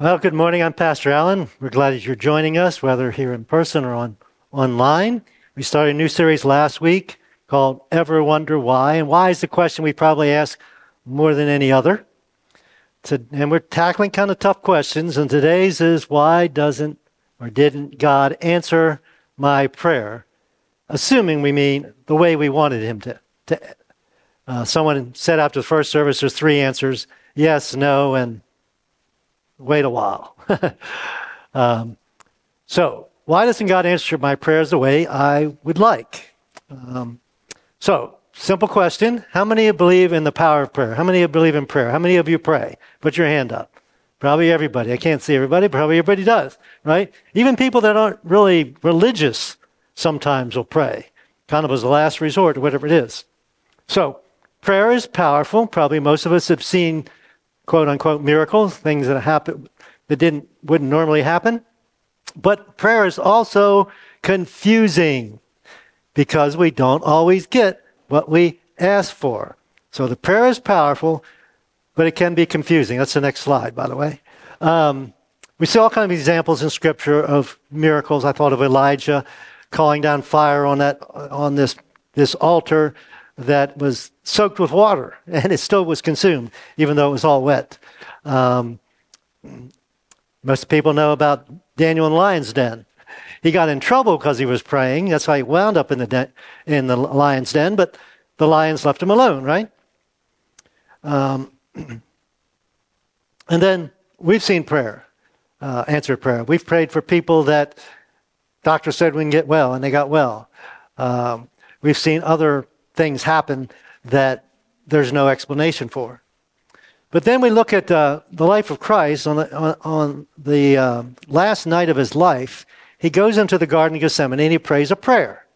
Well, good morning. I'm Pastor Allen. We're glad that you're joining us, whether here in person or on online. We started a new series last week called Ever Wonder Why? And why is the question we probably ask more than any other. To, and we're tackling kind of tough questions. And today's is why doesn't or didn't God answer my prayer? Assuming we mean the way we wanted Him to. to uh, someone said after the first service, there's three answers yes, no, and wait a while. um, so, why doesn't God answer my prayers the way I would like? Um, so, simple question. How many of you believe in the power of prayer? How many of you believe in prayer? How many of you pray? Put your hand up. Probably everybody. I can't see everybody. Probably everybody does, right? Even people that aren't really religious sometimes will pray, kind of as a last resort or whatever it is. So, prayer is powerful. Probably most of us have seen quote unquote miracles, things that happen that didn't wouldn't normally happen. But prayer is also confusing because we don't always get what we ask for. So the prayer is powerful, but it can be confusing. That's the next slide, by the way. Um, we see all kinds of examples in Scripture of miracles. I thought of Elijah calling down fire on that on this this altar that was soaked with water, and it still was consumed, even though it was all wet. Um, most people know about Daniel in the lion's den. He got in trouble because he was praying. That's why he wound up in the den, in the lion's den. But the lions left him alone, right? Um, and then we've seen prayer, uh, answered prayer. We've prayed for people that doctors said we can get well, and they got well. Um, we've seen other things happen that there's no explanation for. But then we look at uh, the life of Christ on the, on, on the uh, last night of his life. He goes into the Garden of Gethsemane and he prays a prayer.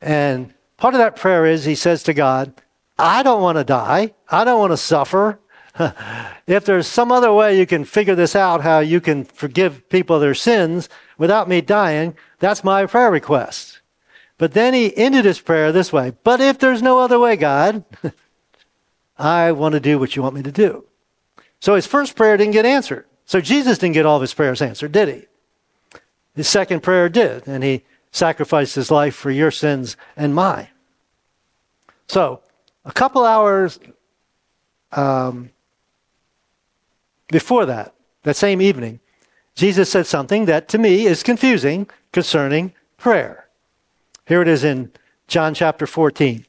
And part of that prayer is he says to God, I don't want to die. I don't want to suffer. if there's some other way you can figure this out, how you can forgive people their sins without me dying, that's my prayer request. But then he ended his prayer this way But if there's no other way, God, I want to do what you want me to do. So his first prayer didn't get answered. So Jesus didn't get all of his prayers answered, did he? His second prayer did, and he sacrificed his life for your sins and mine. So, a couple hours um, before that, that same evening, Jesus said something that to me is confusing concerning prayer. Here it is in John chapter 14.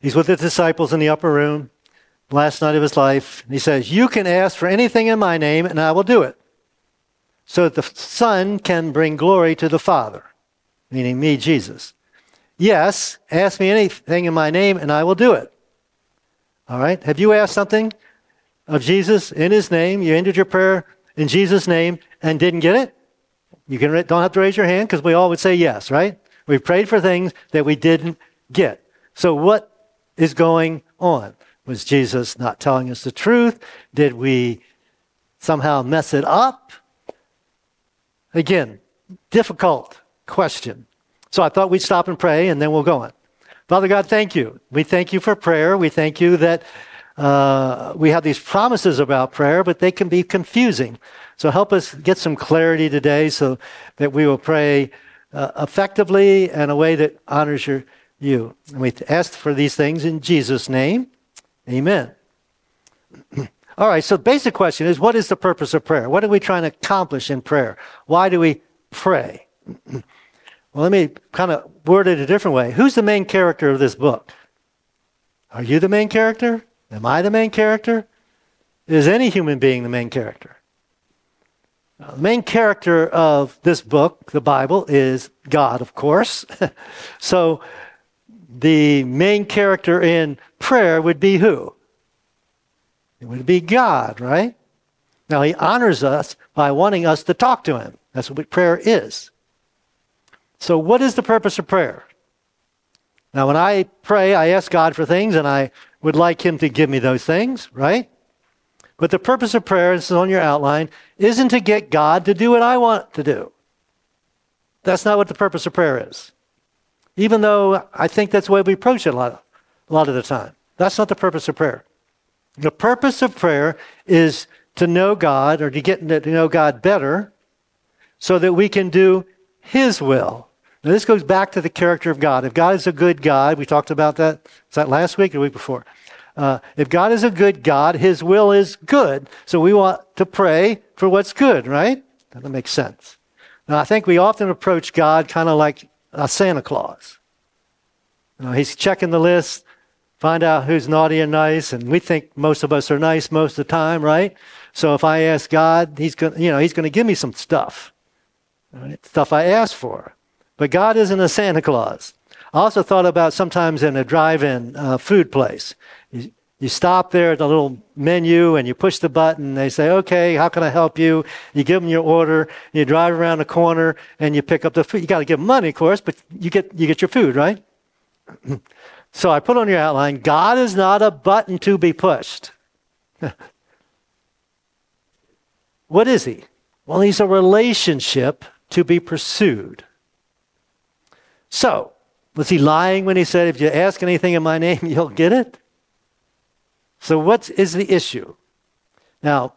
He's with the disciples in the upper room, last night of his life. And he says, You can ask for anything in my name, and I will do it. So that the Son can bring glory to the Father, meaning me, Jesus. Yes, ask me anything in my name, and I will do it. All right? Have you asked something of Jesus in his name? You ended your prayer in Jesus' name and didn't get it? You can, don't have to raise your hand because we all would say yes, right? We prayed for things that we didn't get. So what is going on? Was Jesus not telling us the truth? Did we somehow mess it up? Again, difficult question. So I thought we'd stop and pray and then we'll go on. Father God, thank you. We thank you for prayer. We thank you that uh, we have these promises about prayer, but they can be confusing. So help us get some clarity today so that we will pray uh, effectively in a way that honors your, you. And we ask for these things in Jesus' name. Amen. All right, so the basic question is what is the purpose of prayer? What are we trying to accomplish in prayer? Why do we pray? well, let me kind of word it a different way. Who's the main character of this book? Are you the main character? Am I the main character? Is any human being the main character? The main character of this book, the Bible, is God, of course. so the main character in prayer would be who? It would be God, right? Now, He honors us by wanting us to talk to Him. That's what prayer is. So, what is the purpose of prayer? Now, when I pray, I ask God for things and I would like Him to give me those things, right? But the purpose of prayer, this is on your outline, isn't to get God to do what I want to do. That's not what the purpose of prayer is. Even though I think that's the way we approach it a lot, a lot of the time. That's not the purpose of prayer. The purpose of prayer is to know God or to get to know God better so that we can do His will. Now, this goes back to the character of God. If God is a good God, we talked about that, was that last week or the week before? Uh, if God is a good God, His will is good. So we want to pray for what's good, right? That makes sense. Now, I think we often approach God kind of like a Santa Claus. You know, he's checking the list, find out who's naughty and nice, and we think most of us are nice most of the time, right? So if I ask God, He's going, you know, He's going to give me some stuff, right? stuff I asked for. But God isn't a Santa Claus. I also thought about sometimes in a drive-in uh, food place. You, you stop there at the little menu and you push the button. They say, "Okay, how can I help you?" You give them your order. You drive around the corner and you pick up the food. You got to give them money, of course, but you get you get your food, right? so I put on your outline: God is not a button to be pushed. what is He? Well, He's a relationship to be pursued. So, was He lying when He said, "If you ask anything in My name, you'll get it"? So, what is the issue? Now,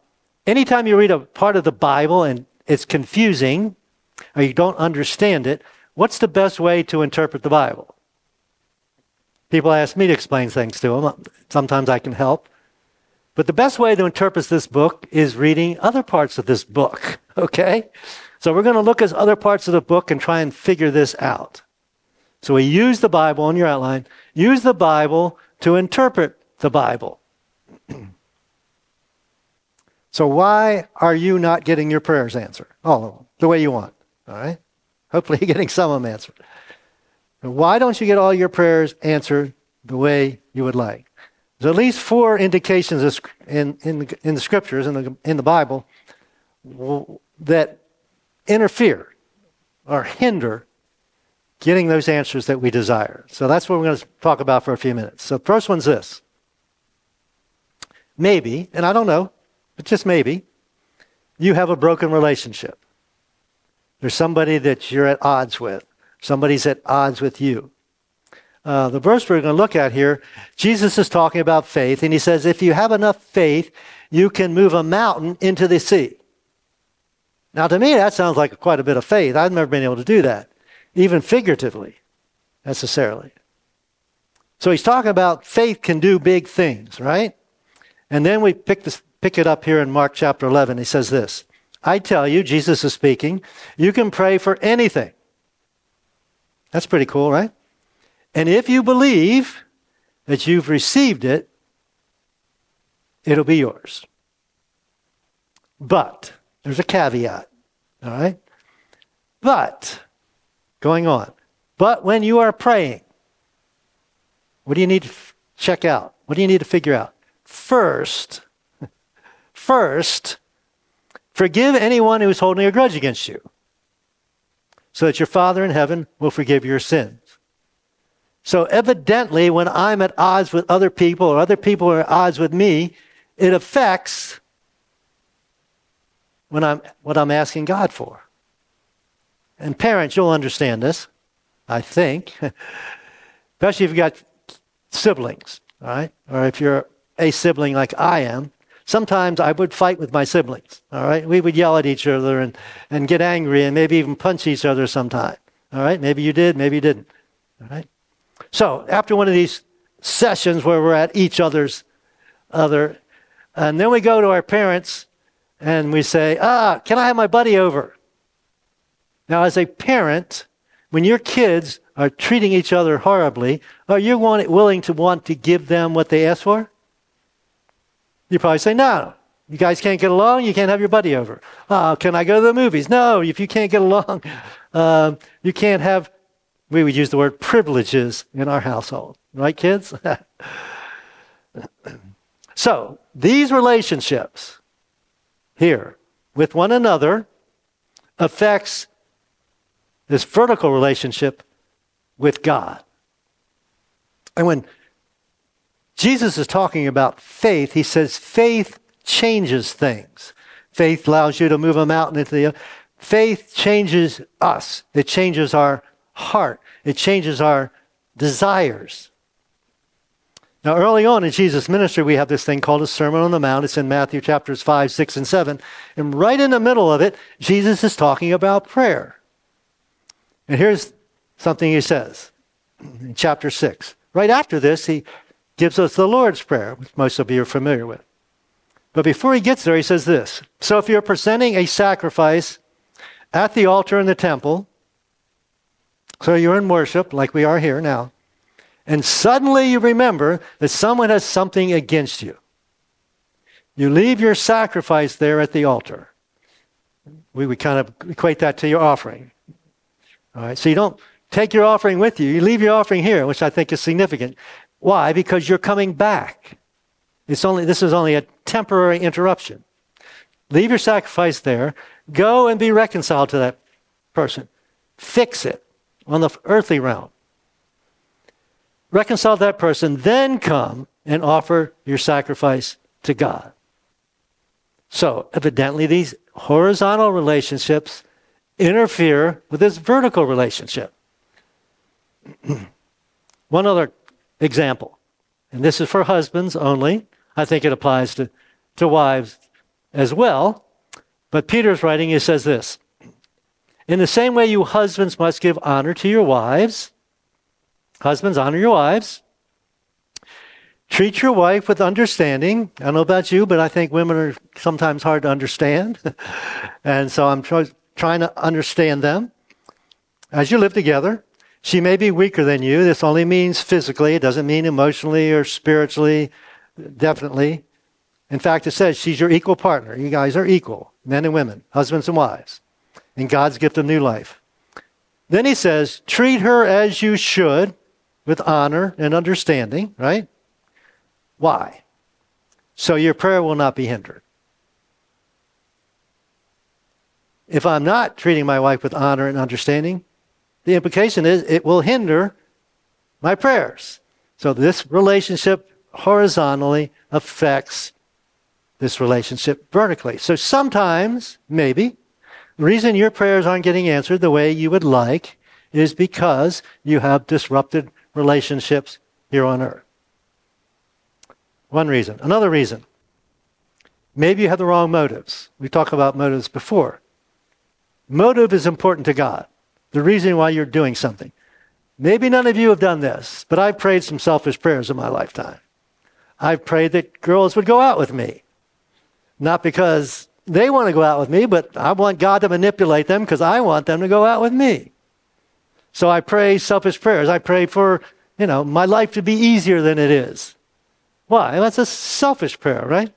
anytime you read a part of the Bible and it's confusing or you don't understand it, what's the best way to interpret the Bible? People ask me to explain things to them. Sometimes I can help. But the best way to interpret this book is reading other parts of this book, okay? So we're going to look at other parts of the book and try and figure this out. So we use the Bible on your outline, use the Bible to interpret the Bible. so why are you not getting your prayers answered? All of them, the way you want. All right? Hopefully you're getting some of them answered. But why don't you get all your prayers answered the way you would like? There's at least four indications in, in, the, in the scriptures, in the, in the Bible, that interfere or hinder getting those answers that we desire. So that's what we're going to talk about for a few minutes. So, first one's this maybe, and I don't know, but just maybe, you have a broken relationship. There's somebody that you're at odds with, somebody's at odds with you. Uh, the verse we're going to look at here, Jesus is talking about faith, and he says, if you have enough faith, you can move a mountain into the sea. Now, to me, that sounds like quite a bit of faith. I've never been able to do that, even figuratively, necessarily. So he's talking about faith can do big things, right? And then we pick, this, pick it up here in Mark chapter 11. He says this I tell you, Jesus is speaking, you can pray for anything. That's pretty cool, right? And if you believe that you've received it, it'll be yours. But, there's a caveat, all right? But, going on, but when you are praying, what do you need to f- check out? What do you need to figure out? First, first, forgive anyone who's holding a grudge against you, so that your Father in heaven will forgive your sins. So, evidently, when I'm at odds with other people or other people are at odds with me, it affects when I'm, what I'm asking God for. And parents, you'll understand this, I think, especially if you've got siblings, all right? Or if you're a sibling like I am, sometimes I would fight with my siblings. All right, we would yell at each other and, and get angry and maybe even punch each other sometime. All right, maybe you did, maybe you didn't. All right. So after one of these sessions where we're at each other's other, and then we go to our parents and we say, "Ah, can I have my buddy over?" Now, as a parent, when your kids are treating each other horribly, are you willing to want to give them what they ask for? You probably say, no. You guys can't get along, you can't have your buddy over. Uh, can I go to the movies? No, if you can't get along, uh, you can't have, we would use the word privileges in our household. Right, kids? so, these relationships here with one another affects this vertical relationship with God. And when Jesus is talking about faith. He says faith changes things. Faith allows you to move a mountain into the faith changes us. It changes our heart. It changes our desires. Now, early on in Jesus' ministry, we have this thing called a Sermon on the Mount. It's in Matthew chapters 5, 6, and 7. And right in the middle of it, Jesus is talking about prayer. And here's something he says in chapter 6. Right after this, he gives us the Lord's Prayer, which most of you are familiar with. But before he gets there, he says this So if you're presenting a sacrifice at the altar in the temple, so you're in worship like we are here now, and suddenly you remember that someone has something against you. You leave your sacrifice there at the altar. We would kind of equate that to your offering. All right, so you don't take your offering with you. You leave your offering here, which I think is significant. Why? Because you're coming back. It's only this is only a temporary interruption. Leave your sacrifice there. Go and be reconciled to that person. Fix it on the earthly realm reconcile that person, then come and offer your sacrifice to God. So, evidently, these horizontal relationships interfere with this vertical relationship. One other example, and this is for husbands only. I think it applies to, to wives as well. But Peter's writing, he says this In the same way, you husbands must give honor to your wives Husbands, honor your wives. Treat your wife with understanding. I don't know about you, but I think women are sometimes hard to understand. and so I'm try- trying to understand them. As you live together, she may be weaker than you. This only means physically, it doesn't mean emotionally or spiritually, definitely. In fact, it says she's your equal partner. You guys are equal, men and women, husbands and wives, in God's gift of new life. Then he says, treat her as you should with honor and understanding, right? Why? So your prayer will not be hindered. If I'm not treating my wife with honor and understanding, the implication is it will hinder my prayers. So this relationship horizontally affects this relationship vertically. So sometimes, maybe, the reason your prayers aren't getting answered the way you would like is because you have disrupted relationships here on earth. One reason. Another reason. Maybe you have the wrong motives. We talked about motives before. Motive is important to God. The reason why you're doing something. Maybe none of you have done this, but I've prayed some selfish prayers in my lifetime. I've prayed that girls would go out with me. Not because they want to go out with me, but I want God to manipulate them because I want them to go out with me. So I pray selfish prayers. I pray for, you know, my life to be easier than it is. Why? That's a selfish prayer, right?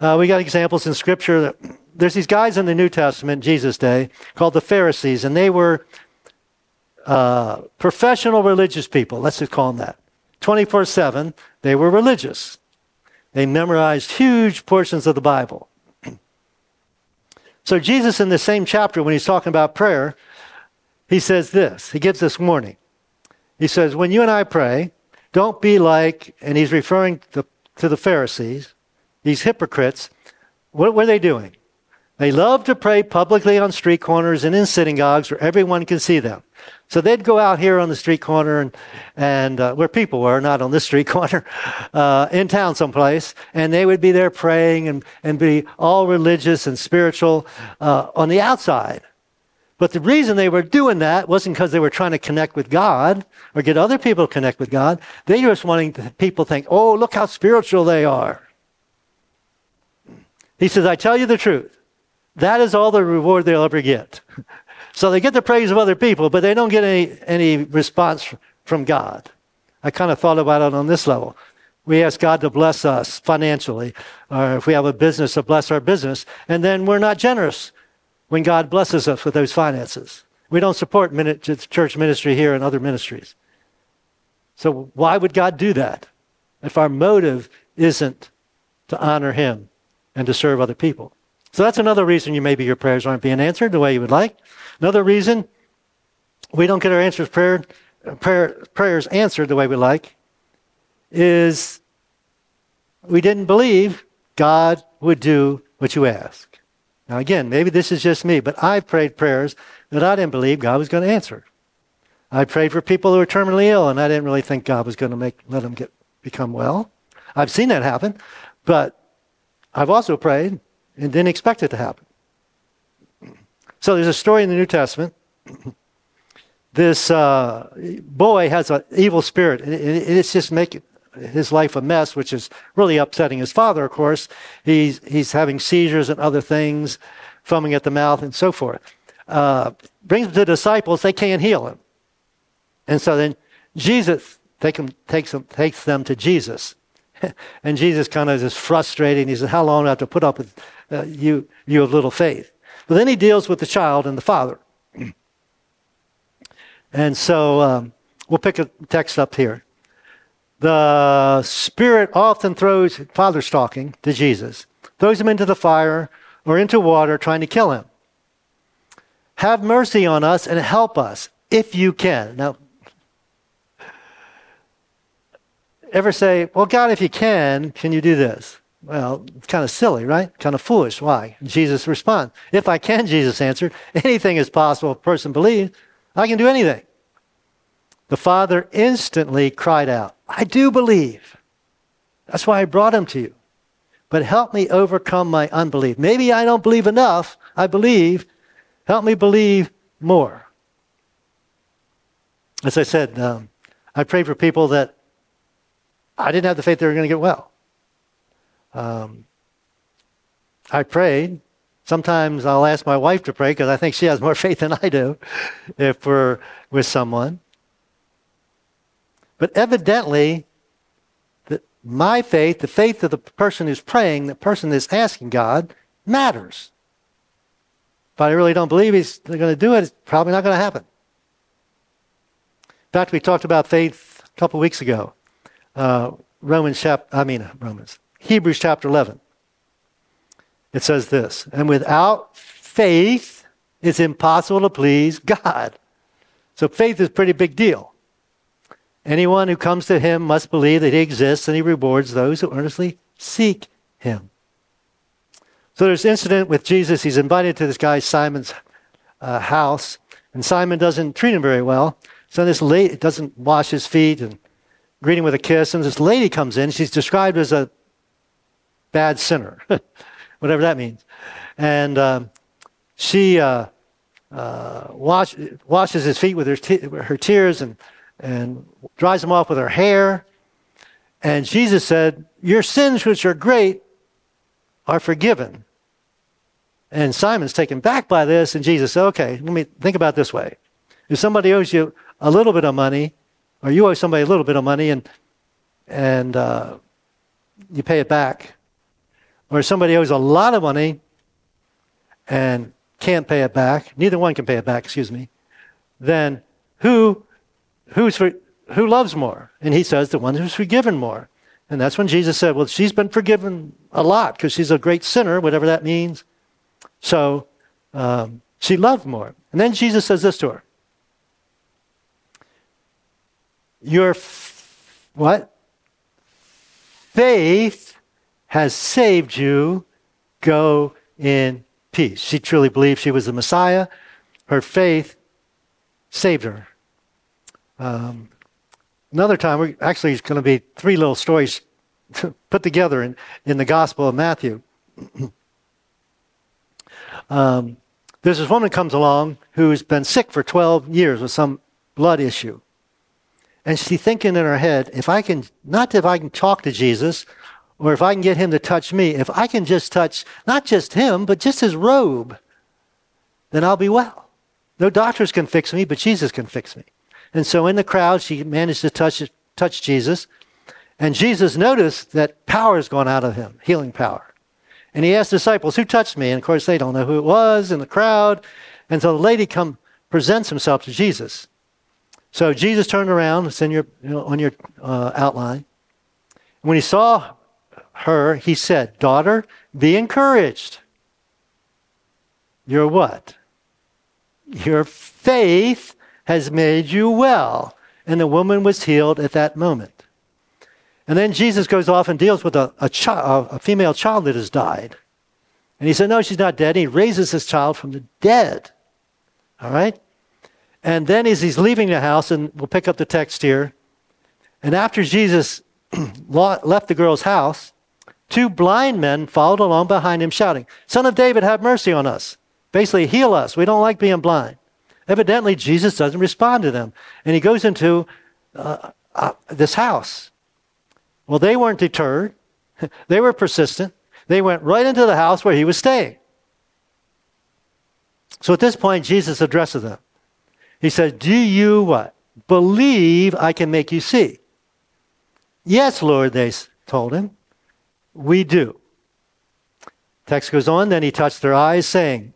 Uh, we got examples in Scripture. That, there's these guys in the New Testament, Jesus' day, called the Pharisees, and they were uh, professional religious people. Let's just call them that. 24 7, they were religious. They memorized huge portions of the Bible. so, Jesus, in the same chapter, when he's talking about prayer, he says this. He gives this warning. He says, When you and I pray, don't be like, and he's referring to, to the Pharisees, these hypocrites. What were they doing? They love to pray publicly on street corners and in synagogues where everyone can see them. So they'd go out here on the street corner and, and uh, where people were, not on this street corner, uh, in town someplace, and they would be there praying and, and be all religious and spiritual uh, on the outside. But the reason they were doing that wasn't because they were trying to connect with God or get other people to connect with God. They were just wanting people to think, oh, look how spiritual they are. He says, I tell you the truth. That is all the reward they'll ever get. so they get the praise of other people, but they don't get any, any response from God. I kind of thought about it on this level. We ask God to bless us financially, or if we have a business, to bless our business, and then we're not generous when God blesses us with those finances. We don't support church ministry here and other ministries. So why would God do that if our motive isn't to honor Him and to serve other people? So that's another reason you maybe your prayers aren't being answered the way you would like. Another reason we don't get our answers prayer, prayer, prayers answered the way we like is we didn't believe God would do what you ask. Now, again, maybe this is just me, but I've prayed prayers that I didn't believe God was going to answer. I prayed for people who were terminally ill, and I didn't really think God was going to make let them get become well. I've seen that happen, but I've also prayed and didn't expect it to happen. So there's a story in the New Testament. This uh, boy has an evil spirit, and it's just making his life a mess, which is really upsetting his father, of course. He's, he's having seizures and other things, foaming at the mouth, and so forth. Uh, brings him to the disciples, they can't heal him. And so then Jesus take him, takes, them, takes them to Jesus. and Jesus kind of is frustrated. He says, How long do I have to put up with uh, you, you of little faith? But then he deals with the child and the father. and so um, we'll pick a text up here. The Spirit often throws, father's talking to Jesus, throws him into the fire or into water trying to kill him. Have mercy on us and help us if you can. Now, ever say, Well, God, if you can, can you do this? Well, kind of silly, right? Kind of foolish. Why? Jesus responds, If I can, Jesus answered, anything is possible if a person believes. I can do anything. The father instantly cried out, I do believe. That's why I brought him to you. But help me overcome my unbelief. Maybe I don't believe enough. I believe. Help me believe more. As I said, um, I pray for people that I didn't have the faith they were going to get well. Um, I prayed. Sometimes I'll ask my wife to pray because I think she has more faith than I do if we're with someone. But evidently, the, my faith, the faith of the person who's praying, the person that's asking God, matters. If I really don't believe he's going to do it, it's probably not going to happen. In fact, we talked about faith a couple weeks ago. Uh, Romans chapter, I mean, Romans. Hebrews chapter 11. It says this And without faith, it's impossible to please God. So faith is a pretty big deal. Anyone who comes to him must believe that he exists and he rewards those who earnestly seek him. So there's an incident with Jesus. He's invited to this guy Simon's uh, house, and Simon doesn't treat him very well. So this lady doesn't wash his feet and greet him with a kiss. And this lady comes in. She's described as a bad sinner, whatever that means. And um, she uh, uh, wash, washes his feet with her, her tears and, and dries them off with her hair. And Jesus said, Your sins, which are great, are forgiven. And Simon's taken back by this, and Jesus said, Okay, let me think about this way. If somebody owes you a little bit of money, or you owe somebody a little bit of money, and and uh, you pay it back, or somebody owes a lot of money and can't pay it back, neither one can pay it back, excuse me, then who who's for, who loves more? And he says the one who's forgiven more. And that's when Jesus said, Well, she's been forgiven a lot because she's a great sinner, whatever that means. So um, she loved more. And then Jesus says this to her Your f- what? Faith has saved you. Go in peace. She truly believed she was the Messiah. Her faith saved her. Um, another time, we actually, it's going to be three little stories put together in, in the Gospel of Matthew. um, there's this woman comes along who's been sick for 12 years with some blood issue. And she's thinking in her head, if I can, not if I can talk to Jesus or if I can get him to touch me, if I can just touch not just him, but just his robe, then I'll be well. No doctors can fix me, but Jesus can fix me. And so in the crowd, she managed to touch, touch Jesus. And Jesus noticed that power has gone out of him, healing power. And he asked disciples, Who touched me? And of course, they don't know who it was in the crowd. And so the lady come, presents himself to Jesus. So Jesus turned around, it's in your, you know, on your uh, outline. When he saw her, he said, Daughter, be encouraged. Your what? Your faith has made you well. And the woman was healed at that moment. And then Jesus goes off and deals with a, a, child, a female child that has died. And he said, No, she's not dead. And he raises this child from the dead. All right? And then as he's leaving the house, and we'll pick up the text here, and after Jesus left the girl's house, two blind men followed along behind him, shouting, Son of David, have mercy on us. Basically, heal us. We don't like being blind. Evidently, Jesus doesn't respond to them. And he goes into uh, uh, this house. Well, they weren't deterred, they were persistent. They went right into the house where he was staying. So at this point, Jesus addresses them. He says, Do you what? Believe I can make you see. Yes, Lord, they told him. We do. Text goes on, then he touched their eyes, saying,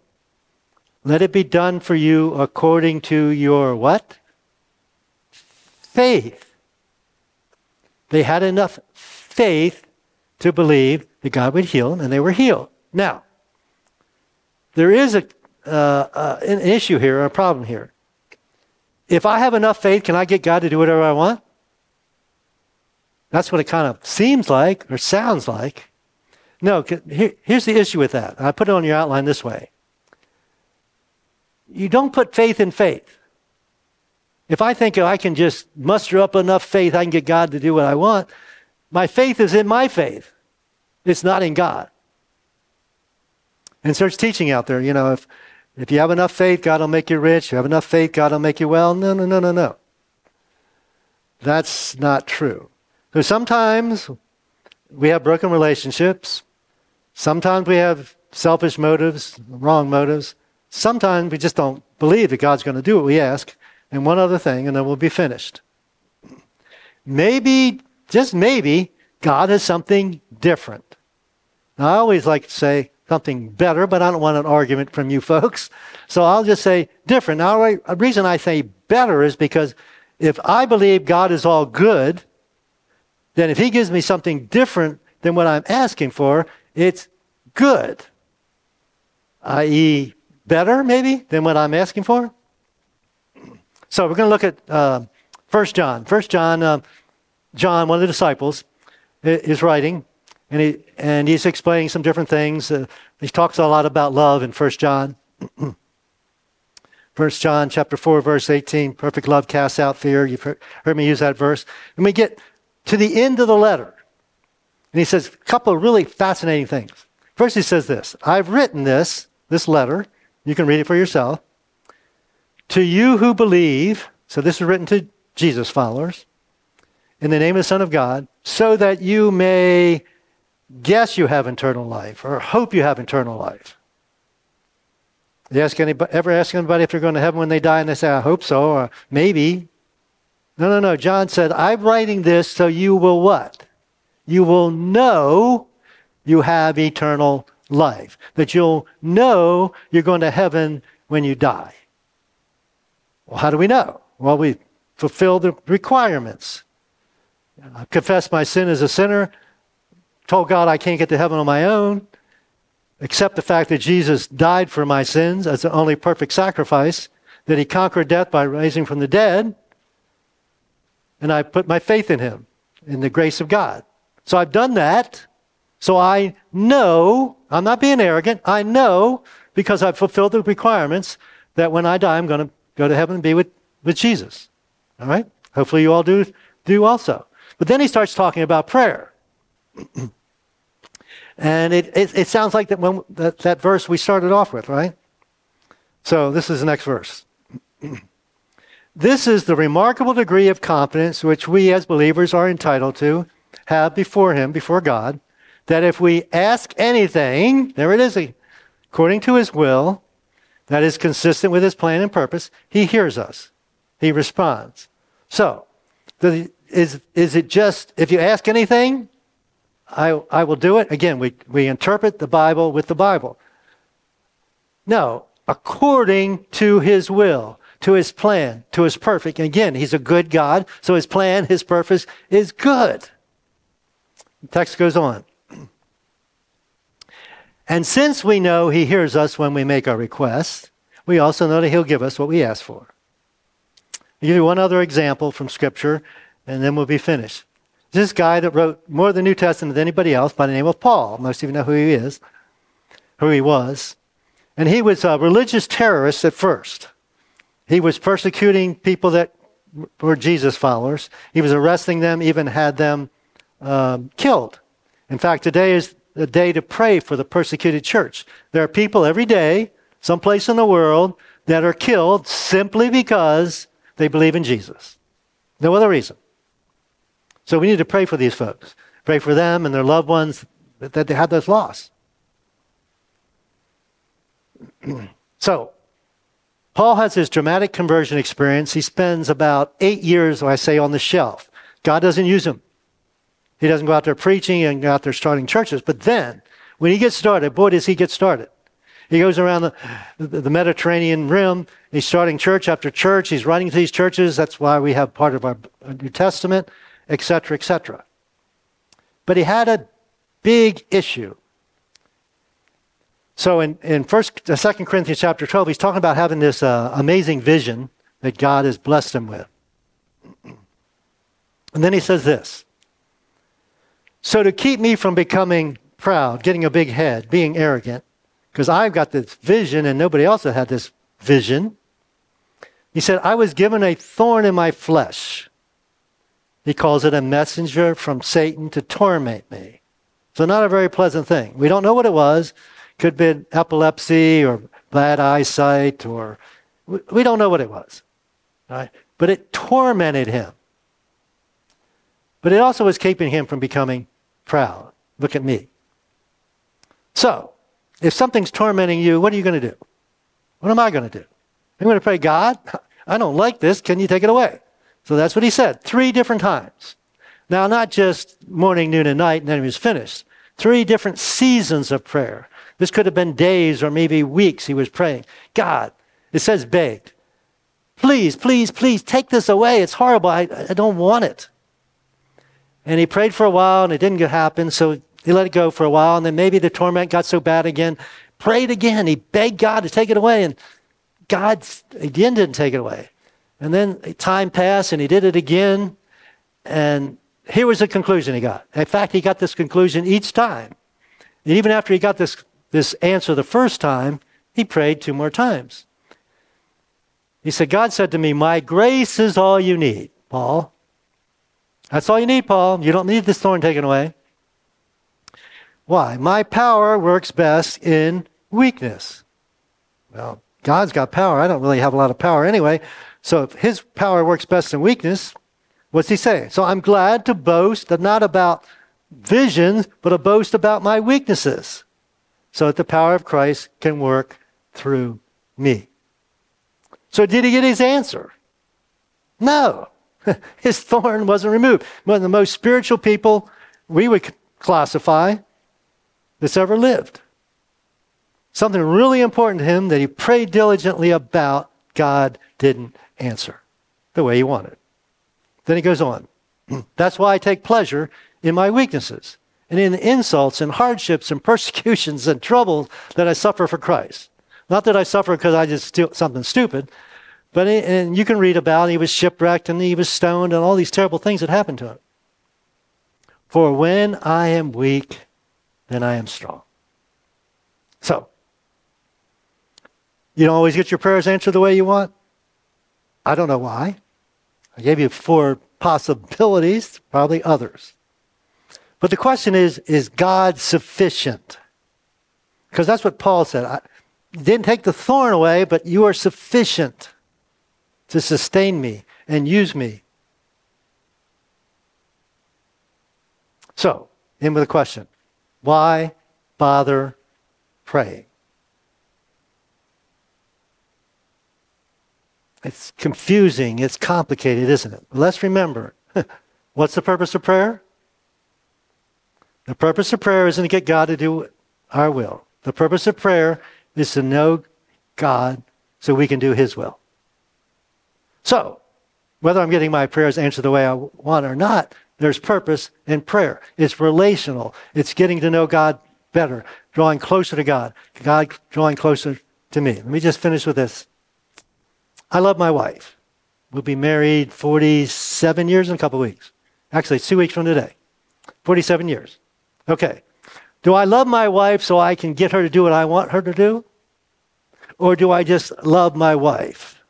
Let it be done for you according to your what? Faith. They had enough faith to believe that God would heal them, and they were healed. Now, there is a, uh, uh, an issue here, a problem here. If I have enough faith, can I get God to do whatever I want? That's what it kind of seems like or sounds like. No, here, here's the issue with that. I put it on your outline this way. You don't put faith in faith. If I think I can just muster up enough faith, I can get God to do what I want, my faith is in my faith. It's not in God. And there's teaching out there, you know, if, if you have enough faith, God will make you rich. You have enough faith, God will make you well. No, no, no, no, no. That's not true. So sometimes we have broken relationships. Sometimes we have selfish motives, wrong motives. Sometimes we just don't believe that God's going to do what we ask. And one other thing, and then we'll be finished. Maybe, just maybe, God has something different. Now, I always like to say something better, but I don't want an argument from you folks. So I'll just say different. Now, the reason I say better is because if I believe God is all good, then if he gives me something different than what I'm asking for, it's good. I.e., better, maybe, than what I'm asking for. So we're going to look at uh, 1 John. 1 John, uh, John, one of the disciples, is writing, and, he, and he's explaining some different things. Uh, he talks a lot about love in 1 John. 1 John chapter 4, verse 18, perfect love casts out fear. You've heard, heard me use that verse. And we get to the end of the letter. And he says a couple of really fascinating things. First, he says this I've written this, this letter, you can read it for yourself, to you who believe, so this is written to Jesus followers, in the name of the Son of God, so that you may guess you have eternal life or hope you have eternal life. You ask anybody, ever ask anybody if they're going to heaven when they die and they say, I hope so, or maybe. No, no, no. John said, I'm writing this so you will what? You will know you have eternal life. That you'll know you're going to heaven when you die. Well, how do we know? Well, we fulfill the requirements. I my sin as a sinner, told God I can't get to heaven on my own, accept the fact that Jesus died for my sins as the only perfect sacrifice, that he conquered death by rising from the dead, and I put my faith in him, in the grace of God. So I've done that. So I know, I'm not being arrogant, I know because I've fulfilled the requirements that when I die, I'm going to go to heaven and be with, with Jesus. All right? Hopefully you all do, do also. But then he starts talking about prayer. and it, it, it, sounds like that, when, that, that verse we started off with, right? So this is the next verse. This is the remarkable degree of confidence which we as believers are entitled to have before Him, before God, that if we ask anything, there it is, according to His will, that is consistent with His plan and purpose, He hears us. He responds. So, the, is, is it just, if you ask anything, I, I will do it? Again, we, we interpret the Bible with the Bible. No, according to His will to his plan, to his perfect. And again, he's a good God, so his plan, his purpose is good. The text goes on. And since we know he hears us when we make our requests, we also know that he'll give us what we ask for. I'll give you one other example from Scripture, and then we'll be finished. This guy that wrote more of the New Testament than anybody else by the name of Paul. Most of you know who he is, who he was. And he was a religious terrorist at first. He was persecuting people that were Jesus followers. He was arresting them, even had them um, killed. In fact, today is the day to pray for the persecuted church. There are people every day, someplace in the world, that are killed simply because they believe in Jesus. No other reason. So we need to pray for these folks. Pray for them and their loved ones that they have this loss. so, Paul has his dramatic conversion experience. He spends about eight years, I say, on the shelf. God doesn't use him. He doesn't go out there preaching and go out there starting churches. But then, when he gets started, boy, does he get started. He goes around the, the, Mediterranean rim. He's starting church after church. He's writing to these churches. That's why we have part of our New Testament, etc., etc. But he had a big issue. So in, in first, uh, 2 Corinthians chapter 12, he's talking about having this uh, amazing vision that God has blessed him with. And then he says this So to keep me from becoming proud, getting a big head, being arrogant, because I've got this vision and nobody else had this vision, he said, I was given a thorn in my flesh. He calls it a messenger from Satan to torment me. So, not a very pleasant thing. We don't know what it was. Could have been epilepsy or bad eyesight, or we don't know what it was. Right? But it tormented him. But it also was keeping him from becoming proud. Look at me. So, if something's tormenting you, what are you going to do? What am I going to do? I'm going to pray, God, I don't like this. Can you take it away? So that's what he said three different times. Now, not just morning, noon, and night, and then he was finished. Three different seasons of prayer. This could have been days or maybe weeks he was praying. God, it says begged. Please, please, please take this away. It's horrible. I, I don't want it. And he prayed for a while and it didn't happen, so he let it go for a while. And then maybe the torment got so bad again. Prayed again. He begged God to take it away, and God again didn't take it away. And then time passed and he did it again. And here was the conclusion he got. In fact, he got this conclusion each time. And even after he got this, this answer the first time, he prayed two more times. He said, God said to me, My grace is all you need, Paul. That's all you need, Paul. You don't need this thorn taken away. Why? My power works best in weakness. Well, God's got power. I don't really have a lot of power anyway. So if his power works best in weakness, what's he saying? So I'm glad to boast not about visions, but a boast about my weaknesses, so that the power of Christ can work through me. So did he get his answer? No. his thorn wasn't removed. One of the most spiritual people we would classify that's ever lived. Something really important to him that he prayed diligently about, God didn't answer the way he wanted. Then he goes on. That's why I take pleasure in my weaknesses and in the insults and hardships and persecutions and troubles that I suffer for Christ. Not that I suffer because I just do something stupid, but and you can read about he was shipwrecked and he was stoned and all these terrible things that happened to him. For when I am weak, then I am strong. So, you don't always get your prayers answered the way you want. I don't know why. I gave you four possibilities, probably others. But the question is is God sufficient? Because that's what Paul said. I didn't take the thorn away, but you are sufficient to sustain me and use me. So, in with a question why bother praying? It's confusing, it's complicated, isn't it? let's remember what's the purpose of prayer? The purpose of prayer isn't to get God to do our will. The purpose of prayer is to know God so we can do His will. So, whether I'm getting my prayers answered the way I want or not, there's purpose in prayer. It's relational. It's getting to know God better, drawing closer to God, God drawing closer to me. Let me just finish with this. I love my wife. We'll be married 47 years in a couple weeks. Actually, two weeks from today. 47 years. Okay. Do I love my wife so I can get her to do what I want her to do? Or do I just love my wife?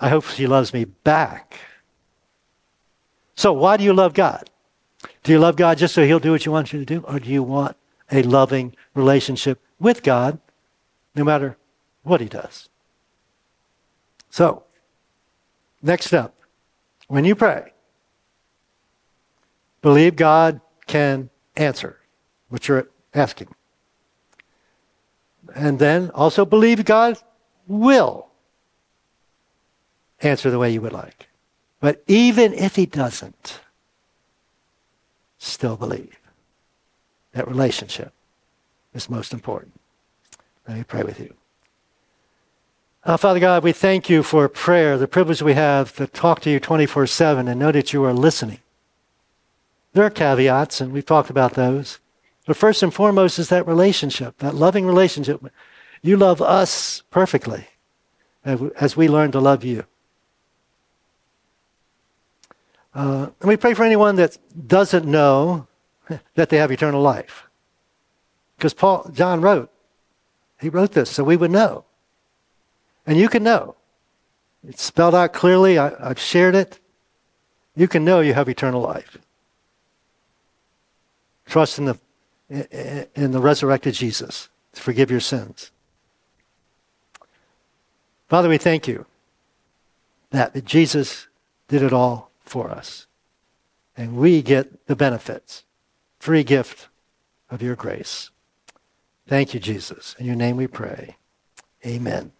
I hope she loves me back. So, why do you love God? Do you love God just so He'll do what you want you to do? Or do you want a loving relationship with God no matter what He does? So, next step when you pray, believe God can answer what you're asking. And then also believe God will answer the way you would like. But even if He doesn't, still believe. That relationship is most important. Let me pray with you. Uh, Father God, we thank you for prayer, the privilege we have to talk to you 24 7 and know that you are listening. There are caveats, and we've talked about those. But first and foremost is that relationship, that loving relationship. You love us perfectly as we learn to love you. Uh, and we pray for anyone that doesn't know that they have eternal life. Because Paul, John wrote, he wrote this so we would know. And you can know. It's spelled out clearly. I, I've shared it. You can know you have eternal life. Trust in the, in the resurrected Jesus to forgive your sins. Father, we thank you that Jesus did it all for us. And we get the benefits, free gift of your grace. Thank you, Jesus. In your name we pray. Amen.